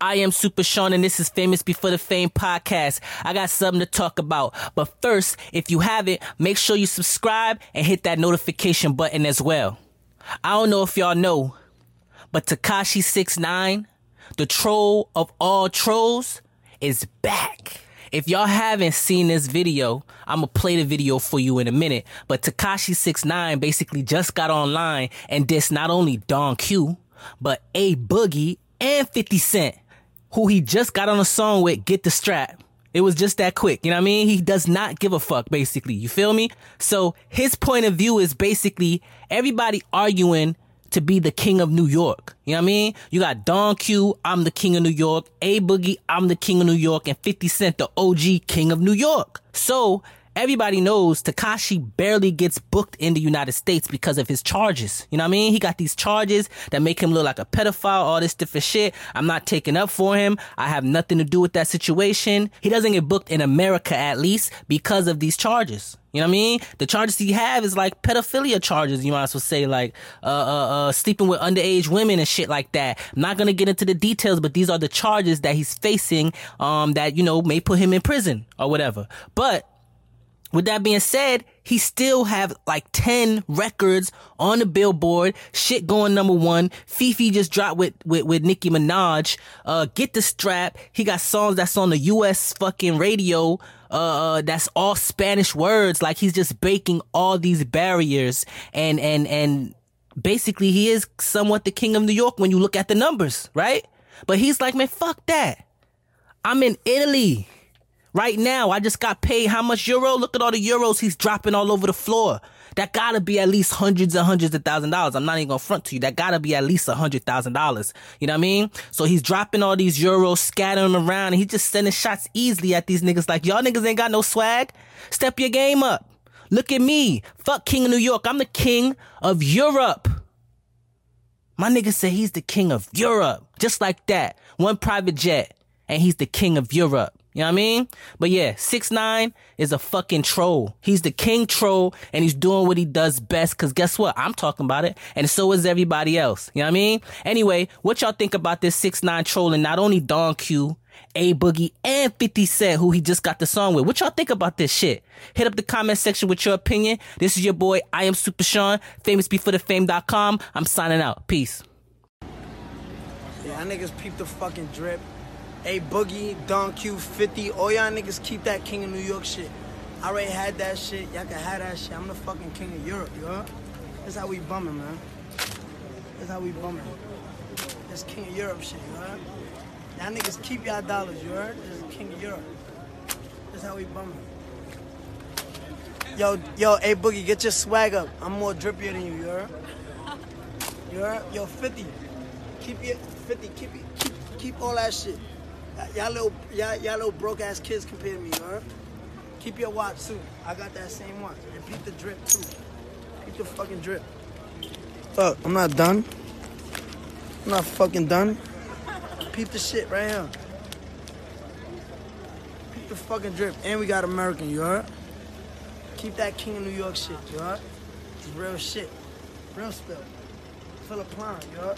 I am Super Sean and this is Famous Before the Fame podcast. I got something to talk about. But first, if you haven't, make sure you subscribe and hit that notification button as well. I don't know if y'all know, but Tekashi 69, the troll of all trolls, is back. If y'all haven't seen this video, I'm gonna play the video for you in a minute. But Tekashi 69 basically just got online and dissed not only Don Q, but A Boogie and 50 Cent, who he just got on a song with Get the Strap. It was just that quick. You know what I mean? He does not give a fuck, basically. You feel me? So his point of view is basically everybody arguing to be the king of New York. You know what I mean? You got Don Q, I'm the king of New York. A Boogie, I'm the king of New York. And 50 Cent, the OG king of New York. So everybody knows Tekashi barely gets booked in the United States because of his charges. You know what I mean? He got these charges that make him look like a pedophile, all this different shit. I'm not taking up for him. I have nothing to do with that situation. He doesn't get booked in America at least because of these charges. You know what I mean? The charges he have is like pedophilia charges. You might as well say like uh, uh, uh, sleeping with underage women and shit like that. I'm not gonna get into the details, but these are the charges that he's facing. Um, that you know may put him in prison or whatever. But with that being said, he still have like 10 records on the billboard, shit going number one. FEFE just dropped with, with, with Nicki Minaj. Uh, get the strap. He got songs that's on the US fucking radio. Uh, that's all Spanish words. Like he's just breaking all these barriers and, and, and basically he is somewhat the king of New York when you look at the numbers, right? But he's like, man, fuck that. I'm in Italy. Right now, I just got paid how much euro? Look at all the euros he's dropping all over the floor. That gotta be at least hundreds and hundreds of thousand dollars. I'm not even gonna front to you. That gotta be at least a hundred thousand dollars. You know what I mean? So he's dropping all these euros, scattering them around, and he's just sending shots easily at these niggas like, y'all niggas ain't got no swag. Step your game up. Look at me. Fuck King of New York. I'm the king of Europe. My nigga said he's the king of Europe. Just like that. One private jet. And he's the king of Europe. You know what I mean? But yeah, six nine is a fucking troll. He's the king troll and he's doing what he does best. Cause guess what? I'm talking about it. And so is everybody else. You know what I mean? Anyway, what y'all think about this six nine trolling not only Don Q, A Boogie, and 50 Cent, who he just got the song with? What y'all think about this shit? Hit up the comment section with your opinion. This is your boy, I am Super Sean, famousbeforethefame.com. I'm signing out. Peace. Yeah, I niggas peep the fucking drip. A Boogie, Don Q, 50, all y'all niggas keep that King of New York shit. I already had that shit. Y'all can have that shit. I'm the fucking King of Europe, you? That's how we bumming, man. That's how we bumming. That's King of Europe shit, you heard? Y'all niggas keep y'all dollars, you heard? This is King of Europe. That's how we bumming. Yo, yo, A Boogie, get your swag up. I'm more drippier than you, you heard? You heard? Yo, 50. Keep your 50, keep it, keep, keep all that shit. Y'all little, y'all, y'all little broke ass kids compared to me, heard? Keep your watch too. I got that same watch. And peep the drip too. Peep the fucking drip. Fuck, I'm not done. I'm not fucking done. Peep the shit right here. Peep the fucking drip. And we got American, you heard? Keep that King of New York shit, you heard? It's real shit. Real spill. Philipp Plein, you heard?